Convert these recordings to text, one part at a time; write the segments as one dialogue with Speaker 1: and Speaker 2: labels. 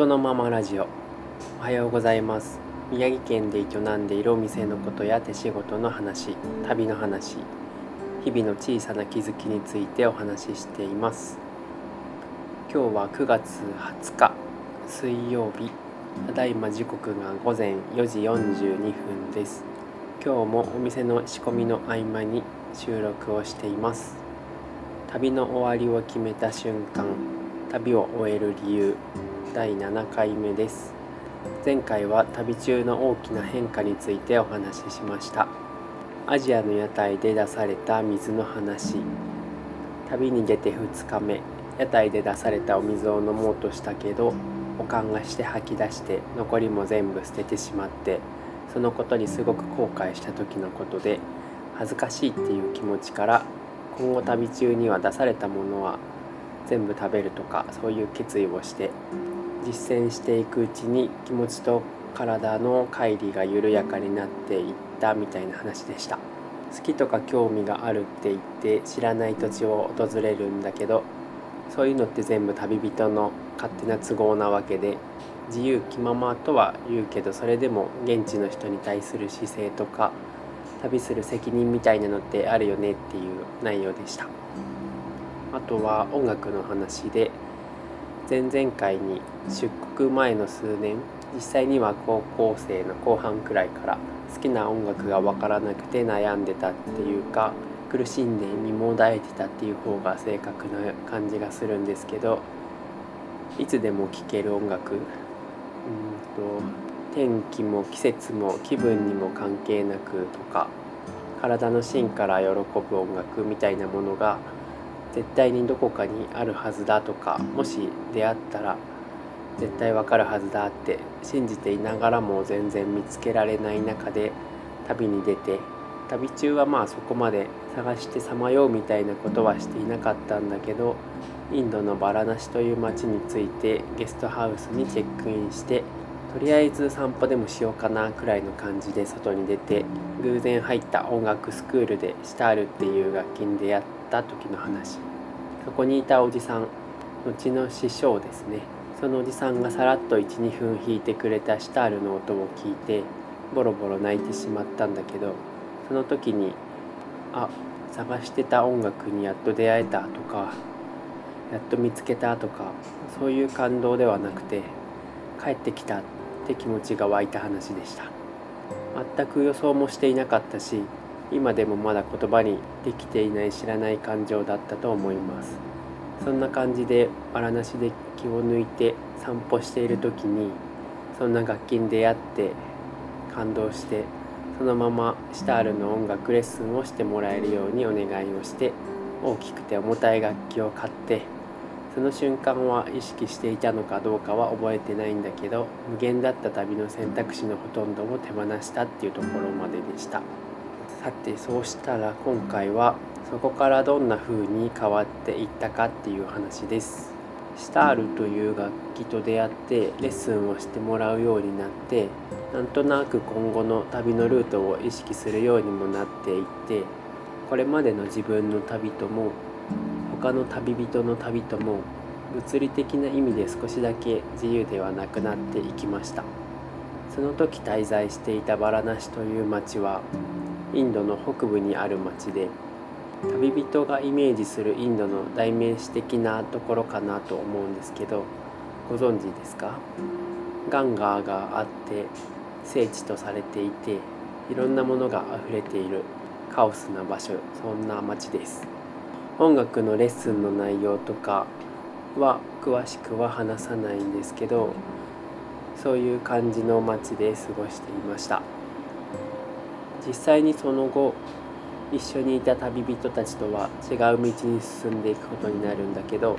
Speaker 1: 音のままラジオ。おはようございます。宮城県で営んでいるお店のことや手仕事の話旅の話日々の小さな気づきについてお話ししています。今日は9月20日水曜日。ただいま時刻が午前4時42分です。今日もお店の仕込みの合間に収録をしています。旅の終わりを決めた瞬間旅を終える理由第7回目です。前回は旅中の大きな変化についてお話ししました。アジアの屋台で出された水の話。旅に出て2日目。屋台で出されたお水を飲もうとしたけど保管がして吐き出して残りも全部捨ててしまってそのことにすごく後悔した時のことで恥ずかしいっていう気持ちから今後旅中には出されたものは全部食べるとかそういう決意をして実践していくうちに気持ちと体の乖離が緩やかになっていったみたいな話でした好きとか興味があるって言って知らない土地を訪れるんだけどそういうのって全部旅人の勝手な都合なわけで自由気ままとは言うけどそれでも現地の人に対する姿勢とか旅する責任みたいなのってあるよねっていう内容でした。あとは音楽の話で前々回に出国前の数年実際には高校生の後半くらいから好きな音楽が分からなくて悩んでたっていうか苦しんで身もだえてたっていう方が正確な感じがするんですけどいつでも聴ける音楽うんと天気も季節も気分にも関係なくとか体の芯から喜ぶ音楽みたいなものが絶対にどこかにあるはずだとかもし出会ったら絶対わかるはずだって信じていながらも全然見つけられない中で旅に出て旅中はまあそこまで探してさまようみたいなことはしていなかったんだけどインドのバラナシという町に着いてゲストハウスにチェックインしてとりあえず散歩でもしようかなくらいの感じで外に出て偶然入った音楽スクールでシタールっていう楽器に出会った時の話。そこにいたおじさん後の師匠ですね。そのおじさんがさらっと12分弾いてくれたシタールの音を聞いてボロボロ泣いてしまったんだけどその時にあ探してた音楽にやっと出会えたとかやっと見つけたとかそういう感動ではなくて帰ってきたって気持ちが湧いた話でした。全く予想もしていなかったし今でもまだ言葉にできていない知らない感情だったと思います。そんな感じでバラなしで気を抜いて散歩している時にそんな楽器に出会って感動してそのままシタールの音楽レッスンをしてもらえるようにお願いをして大きくて重たい楽器を買ってその瞬間は意識していたのかどうかは覚えてないんだけど無限だった旅の選択肢のほとんどを手放したっていうところまででした。さてそうしたら今回はそこからどんな風に変わっていったかっていう話です。シタールという楽器と出会ってレッスンをしてもらうようになってなんとなく今後の旅のルートを意識するようにもなっていってこれまでの自分の旅とも他の旅人の旅とも物理的な意味で少しだけ自由ではなくなっていきました。その時滞在していたバラナシという町はインドの北部にある町で旅人がイメージするインドの代名詞的なところかなと思うんですけどご存知ですか？ガンガーがあって聖地とされていていろんなものが溢れているカオスな場所そんな街です。音楽のレッスンの内容とかは詳しくは話さないんですけどそういう感じの街で過ごしていました。実際にその後一緒にいた旅人たちとは違う道に進んでいくことになるんだけど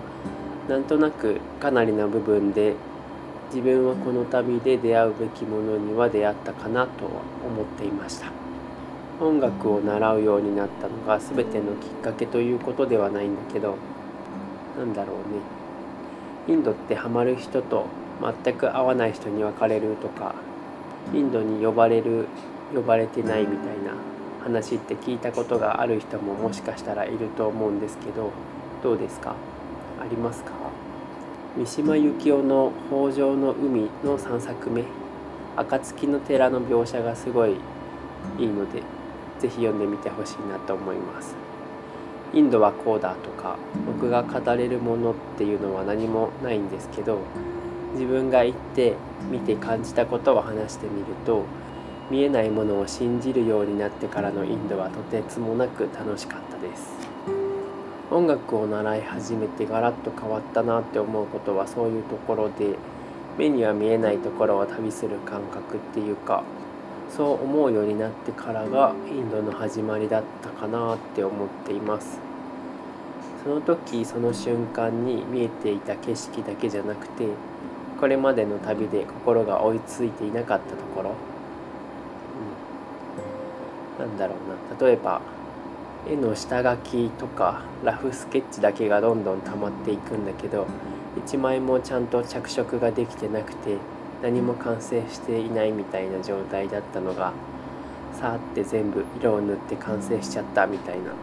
Speaker 1: なんとなくかなりの部分で自分はこの旅で出会うべきものには出会ったかなとは思っていました。音楽を習うようになったのが全てのきっかけということではないんだけどなんだろうね。インドってハマる人と全く合わない人に分かれるとかインドに呼ばれる呼ばれてないみたいな話って聞いたことがある人ももしかしたらいると思うんですけどどうですか？ありますか？三島由紀夫の「北条の海」の3作目「暁の寺」の描写がすごいいいので是非読んでみてほしいなと思います。インドはこうだとか僕が語れるものっていうのは何もないんですけど自分が行って見て感じたことを話してみると見えないものを信じるようになってからのインドはとてつもなく楽しかったです。音楽を習い始めてガラッと変わったなって思うことはそういうところで目には見えないところを旅する感覚っていうかそう思うようになってからがインドの始まりだったかなって思っています。その時その瞬間に見えていた景色だけじゃなくてこれまでの旅で心が追いついていなかったところ、なんだろうな。例えば絵の下書きとかラフスケッチだけがどんどん溜まっていくんだけど1枚もちゃんと着色ができてなくて何も完成していないみたいな状態だったのがさーって全部色を塗って完成しちゃったみたいな、まあ、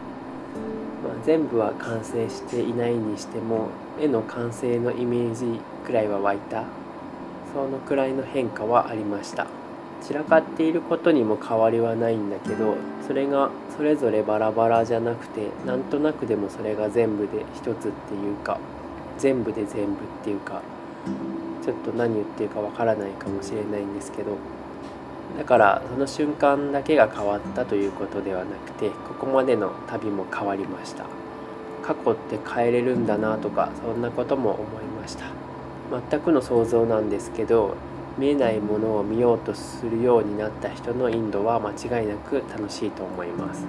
Speaker 1: 全部は完成していないにしても絵の完成のイメージくらいは湧いた。そのくらいの変化はありました。散らかっていることにも変わりはないんだけどそれがそれぞれバラバラじゃなくてなんとなくでもそれが全部で一つっていうか全部で全部っていうかちょっと何言ってるかわからないかもしれないんですけどだからその瞬間だけが変わったということではなくてここまでの旅も変わりました。過去って変えれるんだなとかそんなことも思いました。全くの想像なんですけど見えないものを見ようとするようになった人のインドは間違いなく楽しいと思います。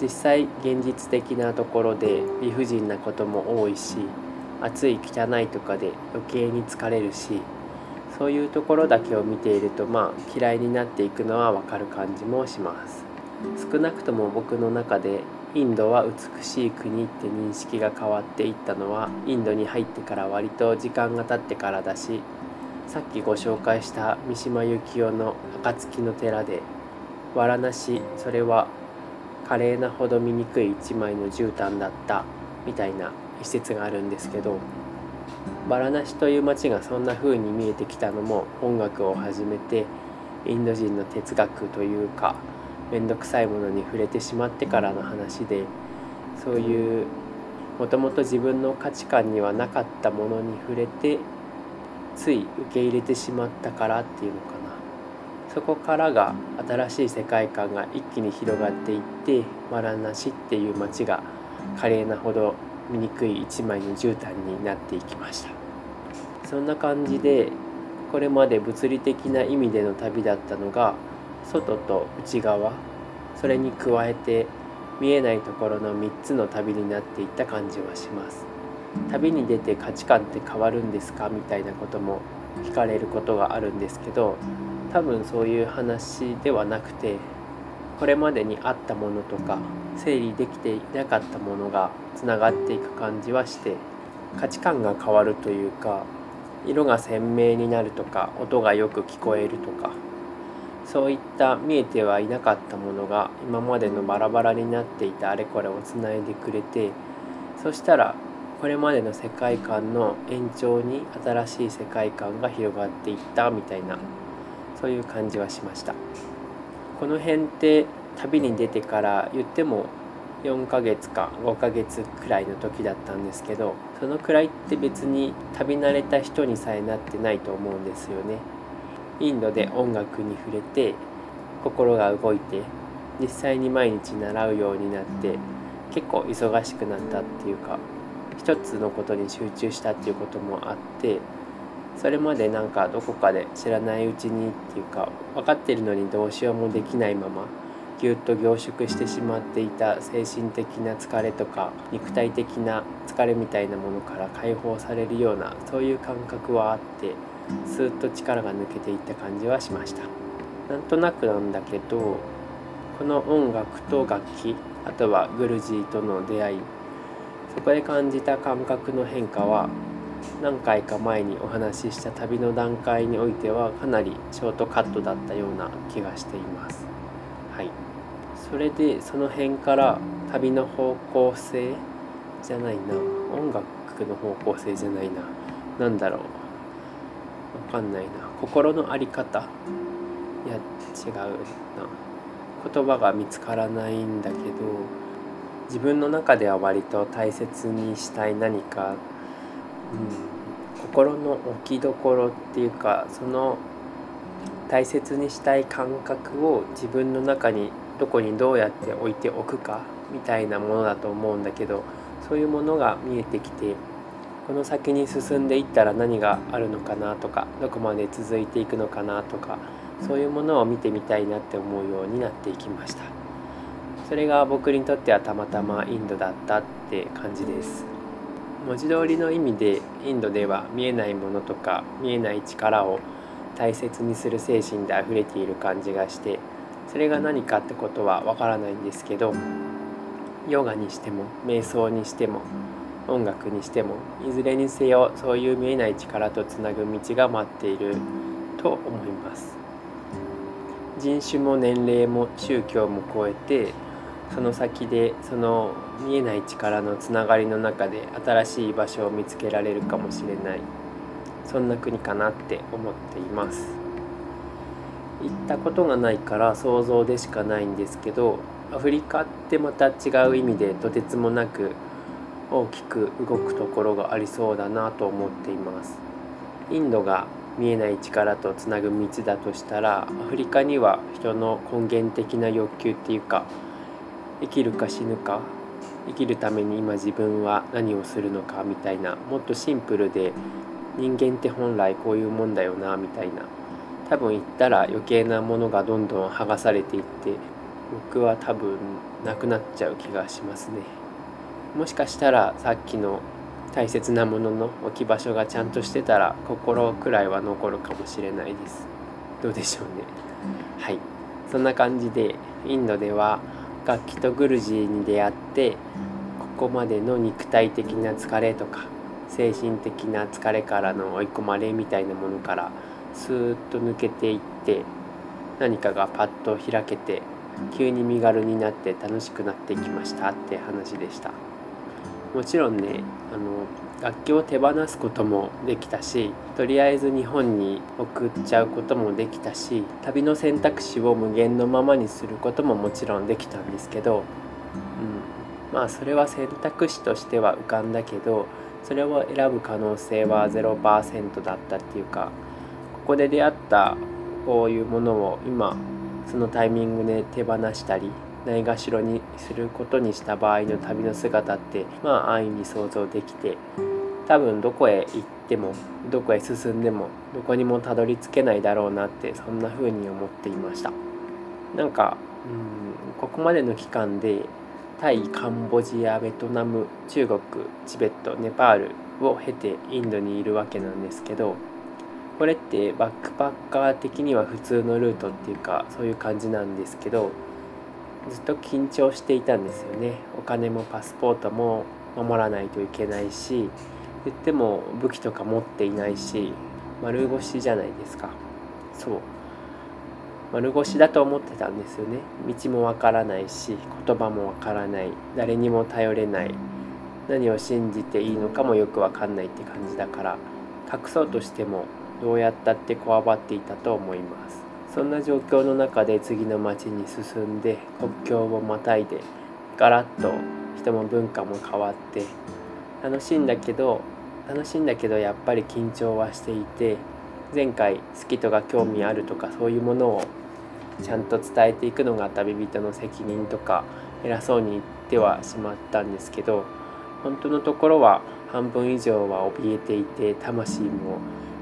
Speaker 1: 実際現実的なところで理不尽なことも多いし暑い汚いとかで余計に疲れるしそういうところだけを見ているとまあ嫌いになっていくのはわかる感じもします。少なくとも僕の中でインドは美しい国って認識が変わっていったのはインドに入ってから割と時間が経ってからだしさっきご紹介した三島由紀夫の「暁の寺」で「わらなしそれは華麗なほど醜い一枚の絨毯だった」みたいな一節があるんですけどバラナシという街がそんな風に見えてきたのも音楽を始めてインド人の哲学というか面倒くさいものに触れてしまってからの話でそういうもともと自分の価値観にはなかったものに触れてつい受け入れてしまったからっていうのかな。そこからが新しい世界観が一気に広がっていってバラナシっていう街が華麗なほど醜い一枚の絨毯になっていきました。そんな感じでこれまで物理的な意味での旅だったのが外と内側それに加えて見えないところの3つの旅になっていった感じはします。旅に出て価値観って変わるんですかみたいなことも聞かれることがあるんですけど多分そういう話ではなくてこれまでにあったものとか整理できていなかったものがつながっていく感じはして価値観が変わるというか色が鮮明になるとか音がよく聞こえるとかそういった見えてはいなかったものが今までのバラバラになっていたあれこれをつないでくれてそしたらこれまでの世界観の延長に新しい世界観が広がっていったみたいなそういう感じはしました。この辺って旅に出てから言っても4ヶ月か5ヶ月くらいの時だったんですけどそのくらいって別に旅慣れた人にさえなってないと思うんですよね。インドで音楽に触れて心が動いて実際に毎日習うようになって結構忙しくなったっていうか一つのことに集中したっていうこともあってそれまでなんかどこかで知らないうちにっていうか分かってるのにどうしようもできないままぎゅっと凝縮してしまっていた精神的な疲れとか肉体的な疲れみたいなものから解放されるようなそういう感覚はあってスーッと力が抜けていった感じはしました。なんとなくなんだけどこの音楽と楽器あとはグルジーとの出会いそこで感じた感覚の変化は何回か前にお話しした旅の段階においてはかなりショートカットだったような気がしています。はい、それでその辺から旅の方向性じゃないな。音楽の方向性じゃないな。なんだろう。わかんないな。心の在り方？いや違うな。言葉が見つからないんだけど自分の中では割と大切にしたい何か、うん、心の置きどころっていうかその大切にしたい感覚を自分の中にどこにどうやって置いておくかみたいなものだと思うんだけどそういうものが見えてきてこの先に進んでいったら何があるのかなとかどこまで続いていくのかなとかそういうものを見てみたいなって思うようになっていきました。それが僕にとってはたまたまインドだったって感じです。文字通りの意味でインドでは見えないものとか見えない力を大切にする精神であふれている感じがしてそれが何かってことはわからないんですけどヨガにしても瞑想にしても音楽にしてもいずれにせよそういう見えない力とつなぐ道が待っていると思います。人種も年齢も宗教も超えてその先でその見えない力のつながりの中で新しい場所を見つけられるかもしれない。そんな国かなって思っています。行ったことがないから想像でしかないんですけどアフリカってまた違う意味でとてつもなく大きく動くところがありそうだなと思っています。インドが見えない力とつなぐ道だとしたらアフリカには人の根源的な欲求っていうか生きるか死ぬか生きるために今自分は何をするのかみたいなもっとシンプルで人間って本来こういうもんだよなみたいな多分言ったら余計なものがどんどん剥がされていって僕は多分なくなっちゃう気がしますね。もしかしたらさっきの大切なものの置き場所がちゃんとしてたら心くらいは残るかもしれないです。どうでしょうね。はい。そんな感じでインドでは楽器とグルジーに出会ってここまでの肉体的な疲れとか精神的な疲れからの追い込まれみたいなものからスーッと抜けていって何かがパッと開けて急に身軽になって楽しくなってきましたって話でしたもちろんねあの楽器を手放すこともできたしとりあえず日本に送っちゃうこともできたし旅の選択肢を無限のままにすることももちろんできたんですけど、うん、まあそれは選択肢としては浮かんだけどそれを選ぶ可能性は0%だったっていうかここで出会ったこういうものを今そのタイミングで手放したりないがしろにすることにした場合の旅の姿ってまあ安易に想像できて多分どこへ行ってもどこへ進んでもどこにもたどり着けないだろうなってそんな風に思っていました。なんかうんここまでの期間でタイカンボジアベトナム中国チベットネパールを経てインドにいるわけなんですけどこれってバックパッカー的には普通のルートっていうかそういう感じなんですけどずっと緊張していたんですよね。お金もパスポートも守らないといけないし言っても武器とか持っていないし丸腰じゃないですか。そう。丸腰だと思ってたんですよね。道もわからないし言葉もわからない。誰にも頼れない。何を信じていいのかもよくわかんないって感じだから隠そうとしてもどうやったってこわばっていたと思います。そんな状況の中で次の町に進んで国境をまたいでガラッと人も文化も変わって楽しいんだけど楽しいんだけどやっぱり緊張はしていて前回好きとか興味あるとかそういうものをちゃんと伝えていくのが旅人の責任とか偉そうに言ってはしまったんですけど本当のところは半分以上は怯えていて魂も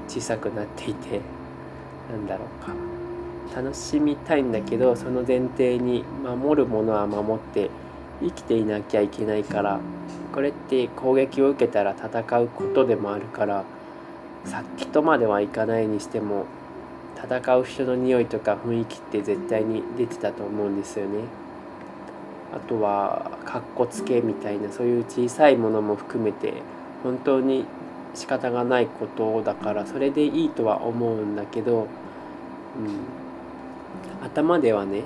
Speaker 1: 小さくなっていてなんだろうか。楽しみたいんだけどその前提に守るものは守って生きていなきゃいけないからこれって攻撃を受けたら戦うことでもあるからさっきとまではいかないにしても戦う人の匂いとか雰囲気って絶対に出てたと思うんですよね。あとはかっこつけみたいなそういう小さいものも含めて本当に仕方がないことだからそれでいいとは思うんだけど、うん、頭ではね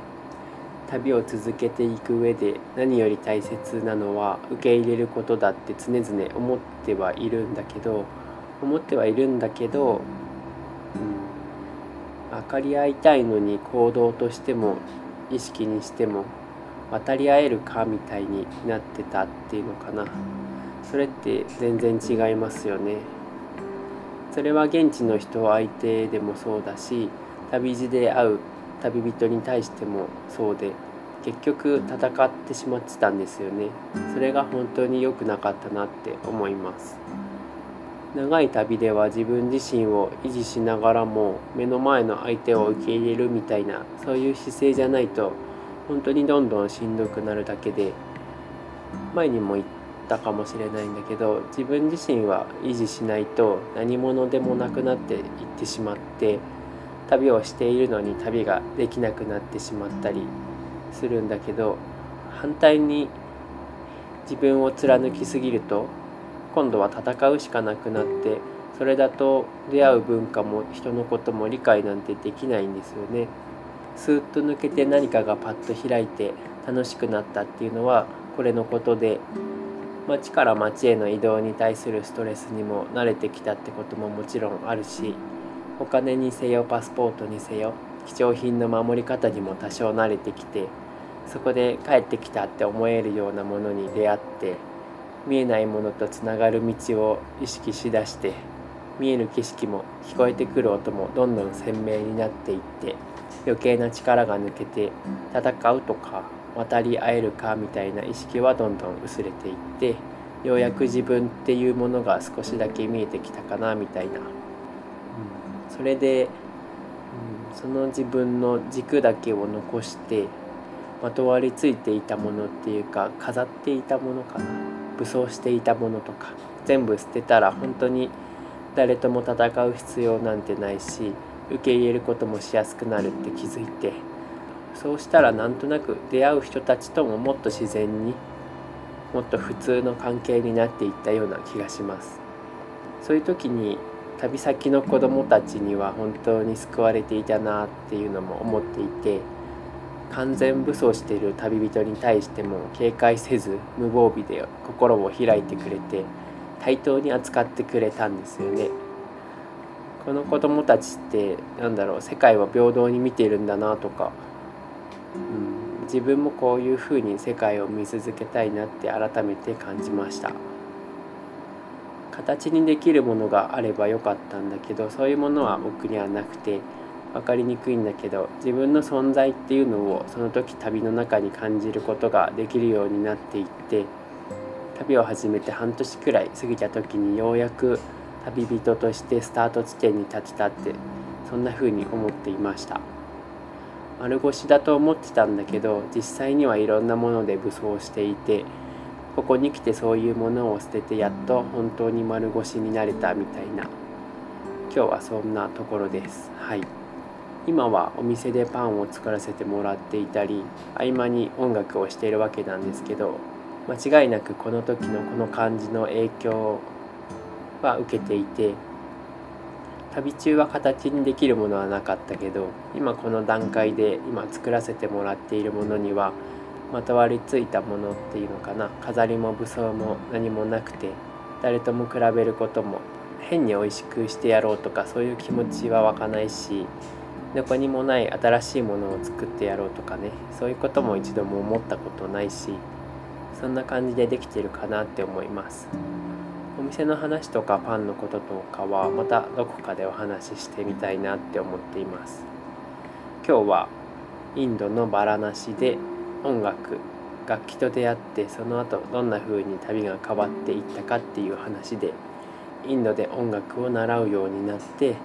Speaker 1: 旅を続けていく上で何より大切なのは受け入れることだって常々思ってはいるんだけど思ってはいるんだけど、うん、分かり合いたいのに行動としても意識にしても渡り合えるかみたいになってたっていうのかな。それって全然違いますよね。それは現地の人相手でもそうだし旅路で会う旅人に対してもそうで結局戦ってしまってたんですよね。それが本当に良くなかったなって思います。長い旅では自分自身を維持しながらも目の前の相手を受け入れるみたいなそういう姿勢じゃないと本当にどんどんしんどくなるだけで前にも言ったかもしれないんだけど自分自身は維持しないと何者でもなくなっていってしまって旅をしているのに旅ができなくなってしまったりするんだけど反対に自分を貫きすぎると今度は戦うしかなくなってそれだと出会う文化も人のことも理解なんてできないんですよね。スーッと抜けて何かがパッと開いて楽しくなったっていうのはこれのことで町から町への移動に対するストレスにも慣れてきたってことももちろんあるしお金にせよパスポートにせよ貴重品の守り方にも多少慣れてきてそこで帰ってきたって思えるようなものに出会って見えないものとつながる道を意識しだして見える景色も聞こえてくる音もどんどん鮮明になっていって余計な力が抜けて戦うとか渡り合えるかみたいな意識はどんどん薄れていってようやく自分っていうものが少しだけ見えてきたかなみたいな、それでうんその自分の軸だけを残してまとわりついていたものっていうか飾っていたものかな。武装していたものとか全部捨てたら本当に誰とも戦う必要なんてないし受け入れることもしやすくなるって気づいてそうしたらなんとなく出会う人たちとももっと自然にもっと普通の関係になっていったような気がします。そういう時に旅先の子どもたちには本当に救われていたなっていうのも思っていて完全武装している旅人に対しても警戒せず無防備で心を開いてくれて対等に扱ってくれたんですよね。この子どもたちってなんだろう世界を平等に見ているんだなとか、うん、自分もこういうふうに世界を見続けたいなって改めて感じました。形にできるものがあればよかったんだけどそういうものは僕にはなくて分かりにくいんだけど自分の存在っていうのをその時旅の中に感じることができるようになっていって旅を始めて半年くらい過ぎた時にようやく旅人としてスタート地点に立てたってそんな風に思っていました。丸腰だと思ってたんだけど実際にはいろんなもので武装していてここに来てそういうものを捨ててやっと本当に丸腰になれたみたいな。今日はそんなところです。はい。今はお店でパンを作らせてもらっていたり合間に音楽をしているわけなんですけど間違いなくこの時のこの感じの影響は受けていて旅中は形にできるものはなかったけど今この段階で今作らせてもらっているものにはまとわりついたものっていうのかな。飾りも武装も何もなくて誰とも比べることも変に美味しくしてやろうとかそういう気持ちは湧かないしどこにもない新しいものを作ってやろうとかね。そういうことも一度も思ったことないしそんな感じでできてるかなって思います。お店の話とかパンのこととかはまたどこかでお話ししてみたいなって思っています。今日はインドのバラナシで音楽楽器と出会ってその後どんな風に旅が変わっていったかっていう話でインドで音楽を習うようになって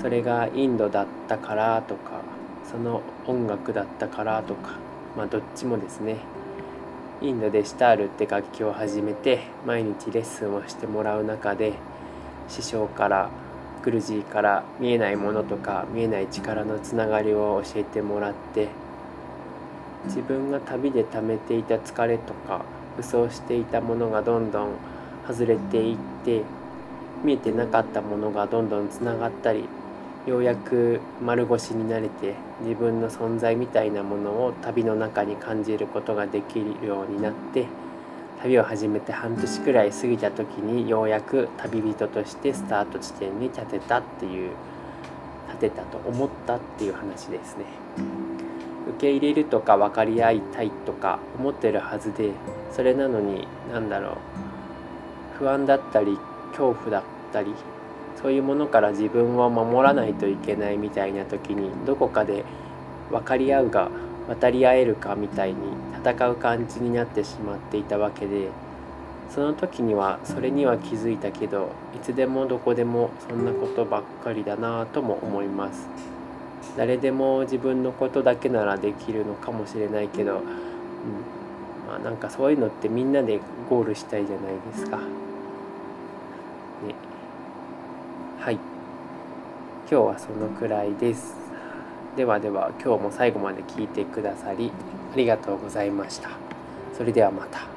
Speaker 1: それがインドだったからとかその音楽だったからとかまあどっちもですね。インドでシタールって楽器を始めて毎日レッスンをしてもらう中で師匠からグルジーから見えないものとか見えない力のつながりを教えてもらって自分が旅で貯めていた疲れとか武装していたものがどんどん外れていって見えてなかったものがどんどんつながったりようやく丸腰になれて自分の存在みたいなものを旅の中に感じることができるようになって旅を始めて半年くらい過ぎた時にようやく旅人としてスタート地点に立てたっていう立てたと思ったっていう話ですね。受け入れるとか分かり合いたいとか思ってるはずでそれなのに何だろう。不安だったり恐怖だったりそういうものから自分を守らないといけないみたいな時にどこかで分かり合うが渡り合えるかみたいに戦う感じになってしまっていたわけでその時にはそれには気づいたけどいつでもどこでもそんなことばっかりだなぁとも思います。誰でも自分のことだけならできるのかもしれないけど、うん。まあ、なんかそういうのってみんなでゴールしたいじゃないですか。ね。はい。今日はそのくらいです。ではでは今日も最後まで聞いてくださりありがとうございました。それではまた。